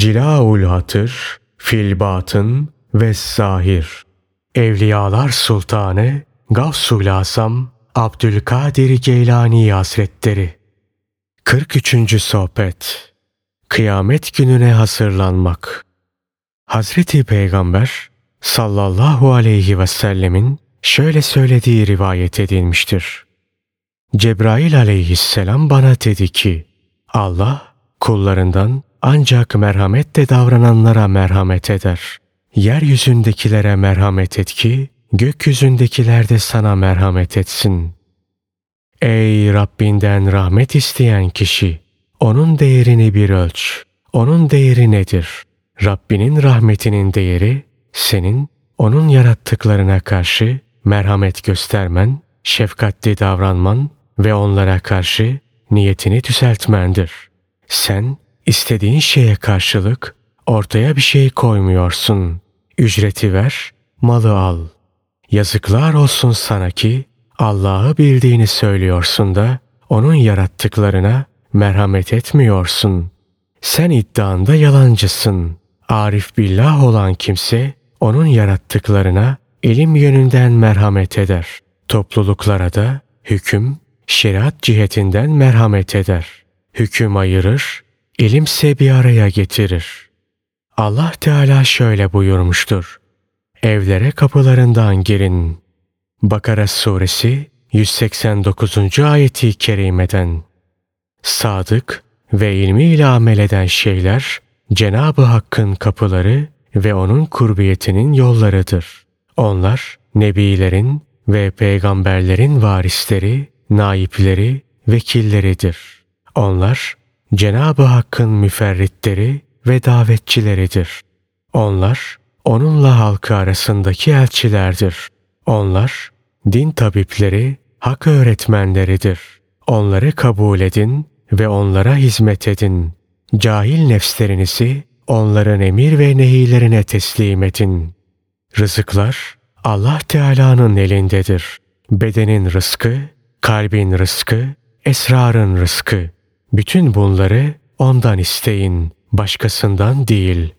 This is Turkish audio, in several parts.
Cilaul hatır, fil batın ve zahir. Evliyalar Sultanı Gavsul Asam Abdülkadir Geylani Hazretleri 43. Sohbet Kıyamet gününe hazırlanmak Hazreti Peygamber sallallahu aleyhi ve sellemin şöyle söylediği rivayet edilmiştir. Cebrail aleyhisselam bana dedi ki, Allah kullarından ancak merhametle davrananlara merhamet eder. Yeryüzündekilere merhamet et ki, gökyüzündekiler de sana merhamet etsin. Ey Rabbinden rahmet isteyen kişi! Onun değerini bir ölç. Onun değeri nedir? Rabbinin rahmetinin değeri, senin onun yarattıklarına karşı merhamet göstermen, şefkatli davranman ve onlara karşı niyetini düzeltmendir. Sen istediğin şeye karşılık ortaya bir şey koymuyorsun. Ücreti ver, malı al. Yazıklar olsun sana ki Allah'ı bildiğini söylüyorsun da onun yarattıklarına merhamet etmiyorsun. Sen iddianda yalancısın. Arif billah olan kimse onun yarattıklarına ilim yönünden merhamet eder. Topluluklara da hüküm, şeriat cihetinden merhamet eder. Hüküm ayırır, ilimse bir araya getirir. Allah Teala şöyle buyurmuştur. Evlere kapılarından girin. Bakara suresi 189. ayeti kerimeden. Sadık ve ilmiyle amel eden şeyler Cenab-ı Hakk'ın kapıları ve onun kurbiyetinin yollarıdır. Onlar nebilerin ve peygamberlerin varisleri, naipleri, vekilleridir. Onlar Cenab-ı Hakk'ın müferritleri ve davetçileridir. Onlar onunla halkı arasındaki elçilerdir. Onlar din tabipleri, hak öğretmenleridir. Onları kabul edin ve onlara hizmet edin. Cahil nefslerinizi onların emir ve nehilerine teslim edin. Rızıklar Allah Teala'nın elindedir. Bedenin rızkı, kalbin rızkı, esrarın rızkı. Bütün bunları ondan isteyin, başkasından değil.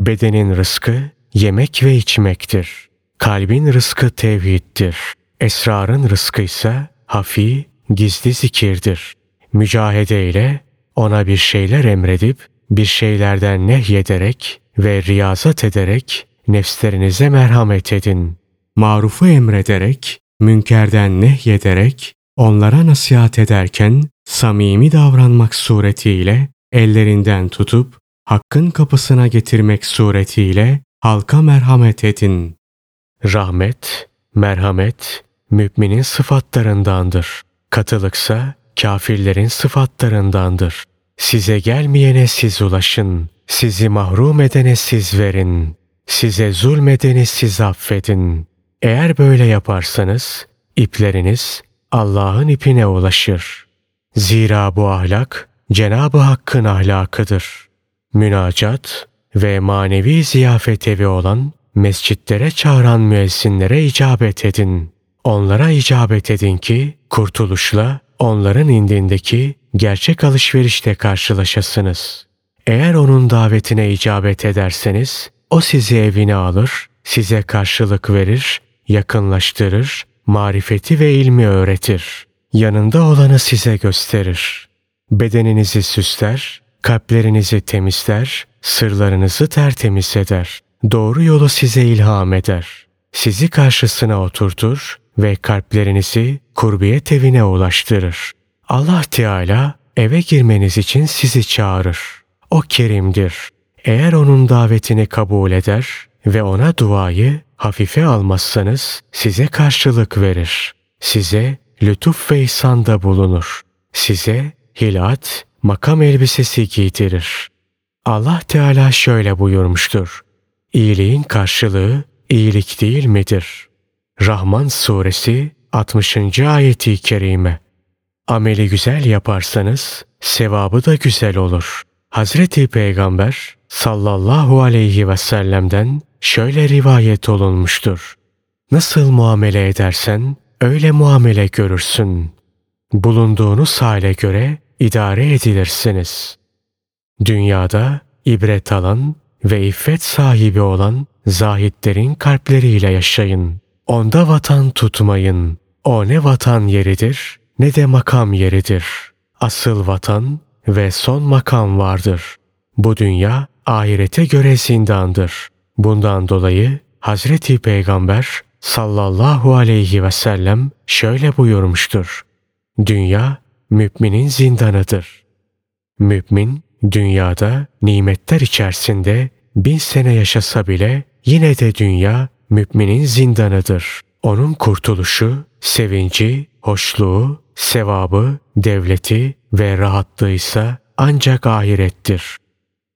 Bedenin rızkı yemek ve içmektir. Kalbin rızkı tevhiddir. Esrarın rızkı ise hafi, gizli zikirdir. Mücahede ile ona bir şeyler emredip bir şeylerden nehyederek ve riyazat ederek nefslerinize merhamet edin. Marufu emrederek, münkerden nehyederek, onlara nasihat ederken samimi davranmak suretiyle ellerinden tutup hakkın kapısına getirmek suretiyle halka merhamet edin. Rahmet, merhamet, müminin sıfatlarındandır. Katılıksa kafirlerin sıfatlarındandır. Size gelmeyene siz ulaşın. Sizi mahrum edene siz verin. Size zulmedeni siz affedin. Eğer böyle yaparsanız ipleriniz Allah'ın ipine ulaşır. Zira bu ahlak Cenab-ı Hakk'ın ahlakıdır. Münacat ve manevi ziyafet evi olan mescitlere çağıran müezzinlere icabet edin. Onlara icabet edin ki kurtuluşla onların indindeki gerçek alışverişte karşılaşasınız. Eğer onun davetine icabet ederseniz o sizi evine alır, size karşılık verir, yakınlaştırır, marifeti ve ilmi öğretir. Yanında olanı size gösterir. Bedeninizi süsler, kalplerinizi temizler, sırlarınızı tertemiz eder. Doğru yolu size ilham eder. Sizi karşısına oturtur ve kalplerinizi kurbiyet evine ulaştırır. Allah Teala eve girmeniz için sizi çağırır. O kerimdir. Eğer onun davetini kabul eder ve ona duayı hafife almazsanız size karşılık verir. Size lütuf ve ihsanda bulunur. Size hilat, makam elbisesi giydirir. Allah Teala şöyle buyurmuştur. İyiliğin karşılığı iyilik değil midir? Rahman suresi 60. ayeti kerime. Ameli güzel yaparsanız sevabı da güzel olur. Hazreti Peygamber sallallahu aleyhi ve sellem'den şöyle rivayet olunmuştur. Nasıl muamele edersen öyle muamele görürsün. Bulunduğunuz hale göre idare edilirsiniz. Dünyada ibret alan ve iffet sahibi olan zahitlerin kalpleriyle yaşayın. Onda vatan tutmayın. O ne vatan yeridir ne de makam yeridir. Asıl vatan ve son makam vardır. Bu dünya ahirete göre zindandır. Bundan dolayı Hazreti Peygamber sallallahu aleyhi ve sellem şöyle buyurmuştur. Dünya müminin zindanıdır. Mümin dünyada nimetler içerisinde bin sene yaşasa bile yine de dünya müminin zindanıdır. Onun kurtuluşu, sevinci, hoşluğu, sevabı, devleti ve rahatlığı ise ancak ahirettir.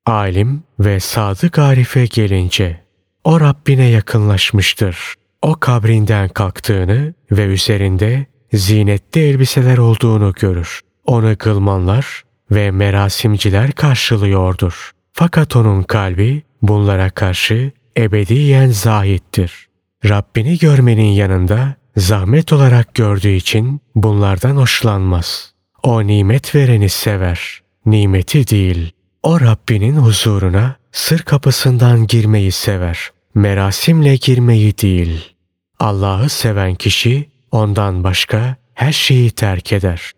Alim ve sadık arife gelince o Rabbine yakınlaşmıştır. O kabrinden kalktığını ve üzerinde zinetli elbiseler olduğunu görür. Onu kılmanlar ve merasimciler karşılıyordur. Fakat onun kalbi bunlara karşı ebediyen zahittir. Rabbini görmenin yanında zahmet olarak gördüğü için bunlardan hoşlanmaz. O nimet vereni sever, nimeti değil. O Rabbinin huzuruna sır kapısından girmeyi sever, merasimle girmeyi değil. Allah'ı seven kişi ondan başka her şeyi terk eder.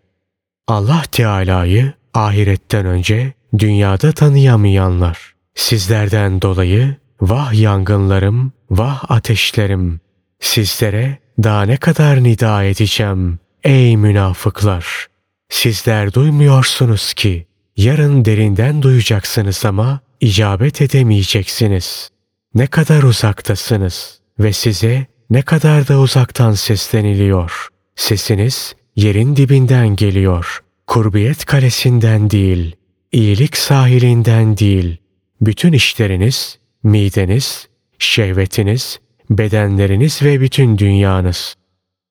Allah Teala'yı ahiretten önce dünyada tanıyamayanlar. Sizlerden dolayı vah yangınlarım, vah ateşlerim. Sizlere daha ne kadar nida edeceğim ey münafıklar. Sizler duymuyorsunuz ki yarın derinden duyacaksınız ama icabet edemeyeceksiniz. Ne kadar uzaktasınız ve size ne kadar da uzaktan sesleniliyor. Sesiniz yerin dibinden geliyor. Kurbiyet kalesinden değil, iyilik sahilinden değil. Bütün işleriniz, mideniz, şehvetiniz, bedenleriniz ve bütün dünyanız.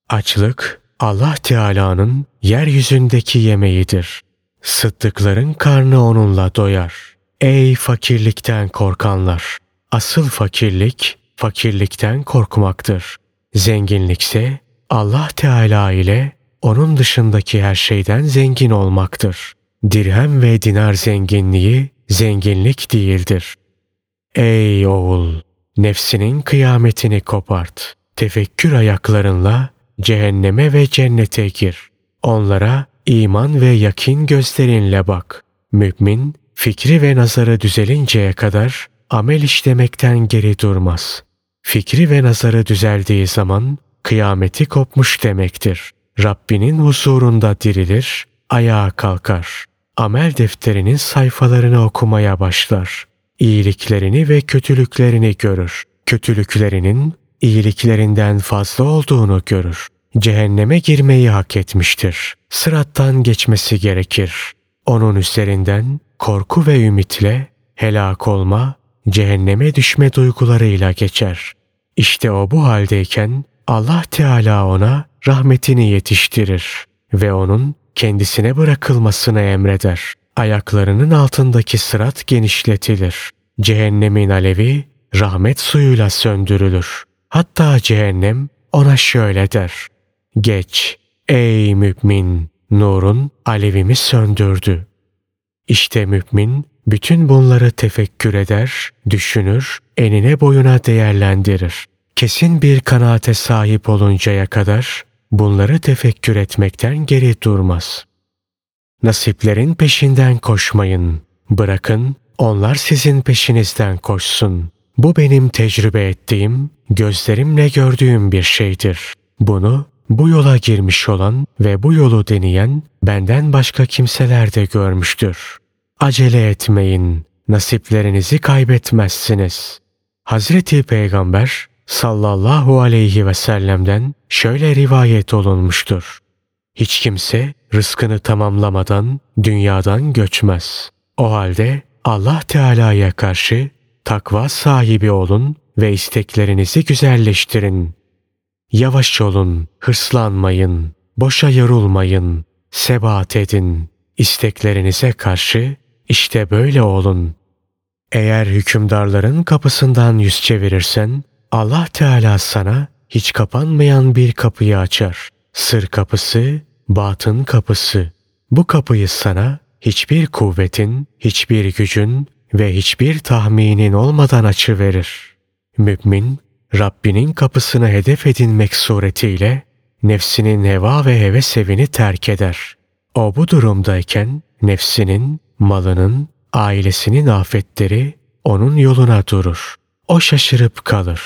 Açlık Allah Teala'nın yeryüzündeki yemeğidir. Sıddıkların karnı onunla doyar. Ey fakirlikten korkanlar! Asıl fakirlik, fakirlikten korkmaktır. Zenginlikse Allah Teala ile onun dışındaki her şeyden zengin olmaktır. Dirhem ve dinar zenginliği zenginlik değildir. Ey oğul! Nefsinin kıyametini kopart. Tefekkür ayaklarınla cehenneme ve cennete gir. Onlara iman ve yakin gözlerinle bak. Mümin, fikri ve nazarı düzelinceye kadar amel işlemekten geri durmaz. Fikri ve nazarı düzeldiği zaman kıyameti kopmuş demektir. Rabbinin huzurunda dirilir, ayağa kalkar. Amel defterinin sayfalarını okumaya başlar. İyiliklerini ve kötülüklerini görür. Kötülüklerinin iyiliklerinden fazla olduğunu görür. Cehenneme girmeyi hak etmiştir. Sırattan geçmesi gerekir. Onun üzerinden korku ve ümitle helak olma, cehenneme düşme duygularıyla geçer. İşte o bu haldeyken Allah Teala ona rahmetini yetiştirir ve onun kendisine bırakılmasını emreder. Ayaklarının altındaki sırat genişletilir. Cehennemin alevi rahmet suyuyla söndürülür. Hatta cehennem ona şöyle der. Geç ey mümin nurun alevimi söndürdü. İşte mümin bütün bunları tefekkür eder, düşünür, enine boyuna değerlendirir. Kesin bir kanaate sahip oluncaya kadar bunları tefekkür etmekten geri durmaz. Nasiplerin peşinden koşmayın. Bırakın onlar sizin peşinizden koşsun. Bu benim tecrübe ettiğim, gözlerimle gördüğüm bir şeydir. Bunu bu yola girmiş olan ve bu yolu deneyen benden başka kimseler de görmüştür. Acele etmeyin, nasiplerinizi kaybetmezsiniz. Hazreti Peygamber sallallahu aleyhi ve sellem'den şöyle rivayet olunmuştur. Hiç kimse rızkını tamamlamadan dünyadan göçmez. O halde Allah Teala'ya karşı takva sahibi olun ve isteklerinizi güzelleştirin. Yavaş olun, hırslanmayın, boşa yorulmayın, sebat edin. İsteklerinize karşı işte böyle olun. Eğer hükümdarların kapısından yüz çevirirsen, Allah Teala sana hiç kapanmayan bir kapıyı açar. Sır kapısı, batın kapısı. Bu kapıyı sana hiçbir kuvvetin, hiçbir gücün ve hiçbir tahminin olmadan açı verir. Mümin, Rabbinin kapısını hedef edinmek suretiyle nefsinin heva ve heves evini terk eder. O bu durumdayken nefsinin, malının, ailesinin afetleri onun yoluna durur. O şaşırıp kalır.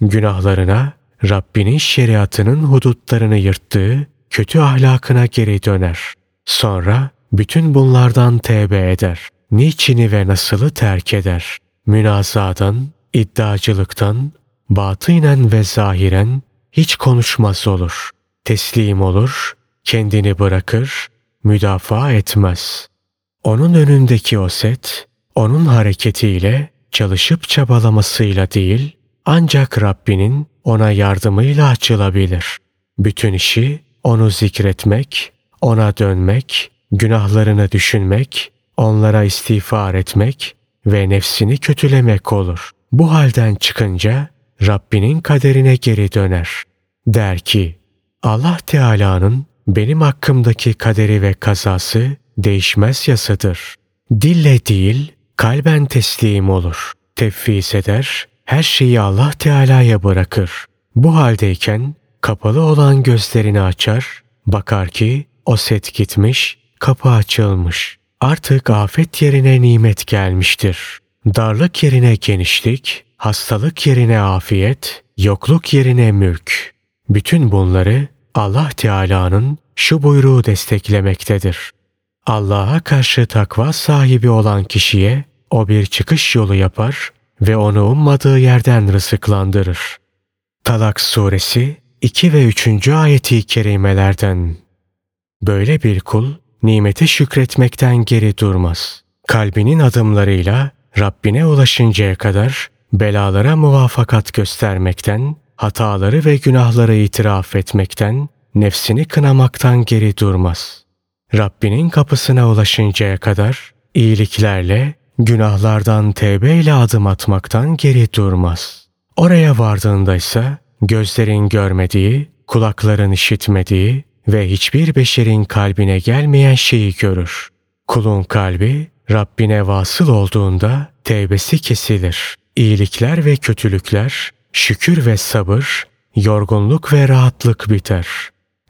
Günahlarına, Rabbinin şeriatının hudutlarını yırttığı kötü ahlakına geri döner. Sonra bütün bunlardan tevbe eder. Niçini ve nasılı terk eder. Münazadan, iddiacılıktan, batınen ve zahiren hiç konuşmaz olur. Teslim olur, kendini bırakır, müdafaa etmez. Onun önündeki o set, onun hareketiyle, çalışıp çabalamasıyla değil, ancak Rabbinin ona yardımıyla açılabilir. Bütün işi onu zikretmek, ona dönmek, günahlarını düşünmek, onlara istiğfar etmek ve nefsini kötülemek olur. Bu halden çıkınca Rabbinin kaderine geri döner. Der ki, Allah Teala'nın benim hakkımdaki kaderi ve kazası değişmez yasadır. Dille değil, kalben teslim olur. Tefviz eder, her şeyi Allah Teala'ya bırakır. Bu haldeyken kapalı olan gözlerini açar, bakar ki o set gitmiş, kapı açılmış. Artık afet yerine nimet gelmiştir. Darlık yerine genişlik, hastalık yerine afiyet, yokluk yerine mülk. Bütün bunları Allah Teala'nın şu buyruğu desteklemektedir. Allah'a karşı takva sahibi olan kişiye o bir çıkış yolu yapar ve onu ummadığı yerden rızıklandırır. Talak suresi 2 ve 3. ayeti kerimelerden. Böyle bir kul nimete şükretmekten geri durmaz. Kalbinin adımlarıyla Rabbine ulaşıncaya kadar belalara muvafakat göstermekten, hataları ve günahları itiraf etmekten, nefsini kınamaktan geri durmaz. Rabbinin kapısına ulaşıncaya kadar iyiliklerle, günahlardan tevbeyle adım atmaktan geri durmaz. Oraya vardığında ise gözlerin görmediği, kulakların işitmediği ve hiçbir beşerin kalbine gelmeyen şeyi görür. Kulun kalbi Rabbine vasıl olduğunda tevbesi kesilir. İyilikler ve kötülükler, şükür ve sabır, yorgunluk ve rahatlık biter.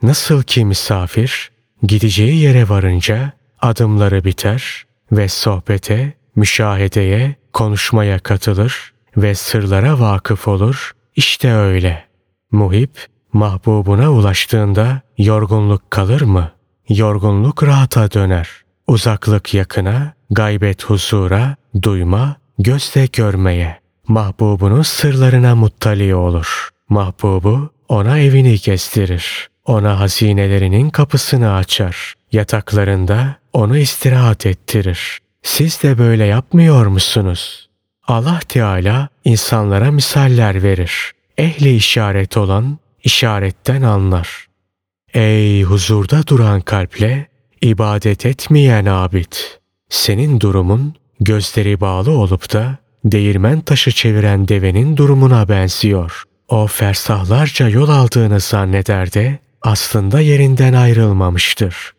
Nasıl ki misafir gideceği yere varınca adımları biter ve sohbete, müşahedeye, konuşmaya katılır ve sırlara vakıf olur. İşte öyle. Muhip, mahbubuna ulaştığında yorgunluk kalır mı? Yorgunluk rahata döner. Uzaklık yakına, gaybet huzura, duyma, gözle görmeye. Mahbubunun sırlarına muttali olur. Mahbubu ona evini gezdirir. Ona hazinelerinin kapısını açar. Yataklarında onu istirahat ettirir. Siz de böyle yapmıyor musunuz? Allah Teala insanlara misaller verir. Ehli işaret olan işaretten anlar. Ey huzurda duran kalple ibadet etmeyen abid! Senin durumun gözleri bağlı olup da değirmen taşı çeviren devenin durumuna benziyor. O fersahlarca yol aldığını zanneder de aslında yerinden ayrılmamıştır.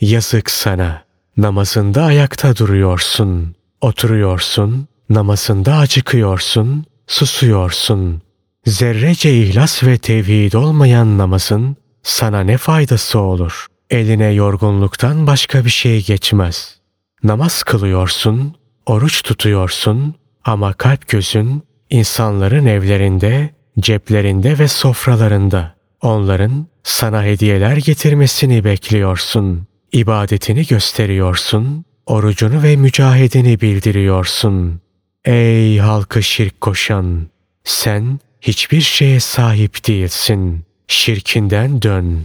Yazık sana. Namazında ayakta duruyorsun. Oturuyorsun. Namazında acıkıyorsun. Susuyorsun. Zerrece ihlas ve tevhid olmayan namazın sana ne faydası olur? Eline yorgunluktan başka bir şey geçmez. Namaz kılıyorsun, oruç tutuyorsun ama kalp gözün insanların evlerinde, ceplerinde ve sofralarında. Onların sana hediyeler getirmesini bekliyorsun. İbadetini gösteriyorsun, orucunu ve mücahedini bildiriyorsun. Ey halkı şirk koşan! Sen hiçbir şeye sahip değilsin. Şirkinden dön.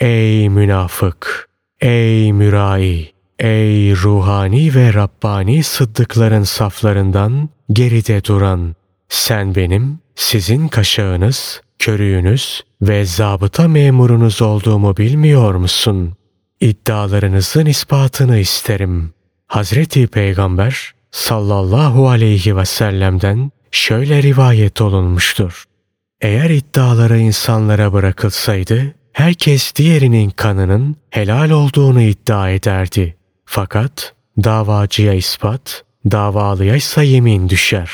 Ey münafık! Ey mürai! Ey ruhani ve Rabbani sıddıkların saflarından geride duran! Sen benim, sizin kaşağınız, körüğünüz ve zabıta memurunuz olduğumu bilmiyor musun? İddialarınızın ispatını isterim. Hazreti Peygamber sallallahu aleyhi ve sellem'den şöyle rivayet olunmuştur. Eğer iddiaları insanlara bırakılsaydı, herkes diğerinin kanının helal olduğunu iddia ederdi. Fakat davacıya ispat, davalıyaysa yemin düşer.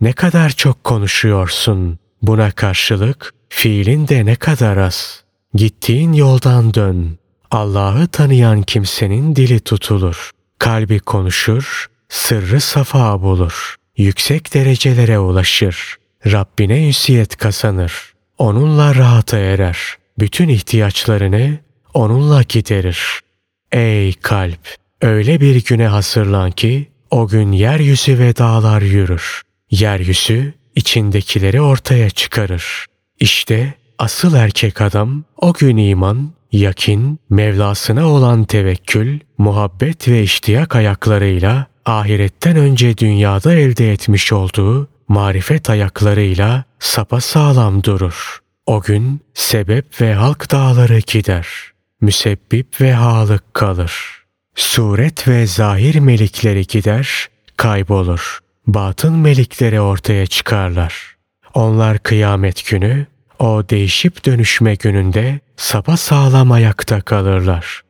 Ne kadar çok konuşuyorsun. Buna karşılık fiilin de ne kadar az. Gittiğin yoldan dön. Allah'ı tanıyan kimsenin dili tutulur. Kalbi konuşur, sırrı safa bulur. Yüksek derecelere ulaşır. Rabbine üsiyet kazanır. Onunla rahata erer. Bütün ihtiyaçlarını onunla giderir. Ey kalp! Öyle bir güne hazırlan ki o gün yeryüzü ve dağlar yürür. Yeryüzü içindekileri ortaya çıkarır. İşte asıl erkek adam o gün iman, yakin, Mevlasına olan tevekkül, muhabbet ve iştiyak ayaklarıyla ahiretten önce dünyada elde etmiş olduğu marifet ayaklarıyla sapa sağlam durur. O gün sebep ve halk dağları gider. Müsebbip ve halık kalır. Suret ve zahir melikleri gider, kaybolur. Batın melikleri ortaya çıkarlar. Onlar kıyamet günü, o değişip dönüşme gününde sapa sağlam ayakta kalırlar.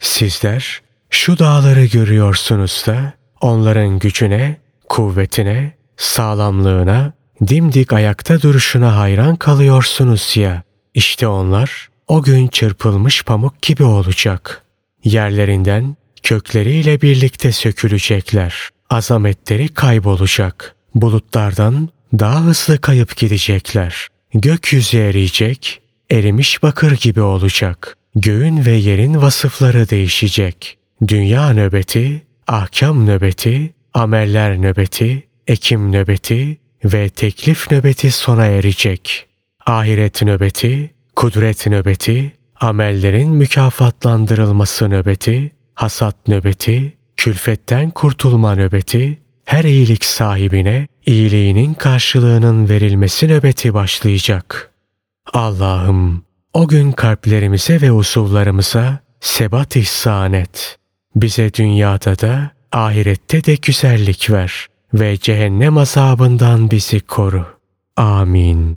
Sizler şu dağları görüyorsunuz da onların gücüne, kuvvetine, sağlamlığına, dimdik ayakta duruşuna hayran kalıyorsunuz ya. İşte onlar o gün çırpılmış pamuk gibi olacak. Yerlerinden kökleriyle birlikte sökülecekler. Azametleri kaybolacak. Bulutlardan daha hızlı kayıp gidecekler. Gökyüzü eriyecek, erimiş bakır gibi olacak. Göğün ve yerin vasıfları değişecek. Dünya nöbeti, ahkam nöbeti, ameller nöbeti, ekim nöbeti ve teklif nöbeti sona erecek. Ahiret nöbeti, kudret nöbeti, amellerin mükafatlandırılması nöbeti, hasat nöbeti, külfetten kurtulma nöbeti, her iyilik sahibine iyiliğinin karşılığının verilmesi nöbeti başlayacak. Allah'ım o gün kalplerimize ve usuvlarımıza sebat ihsan et. Bize dünyada da ahirette de güzellik ver ve cehennem azabından bizi koru. Amin.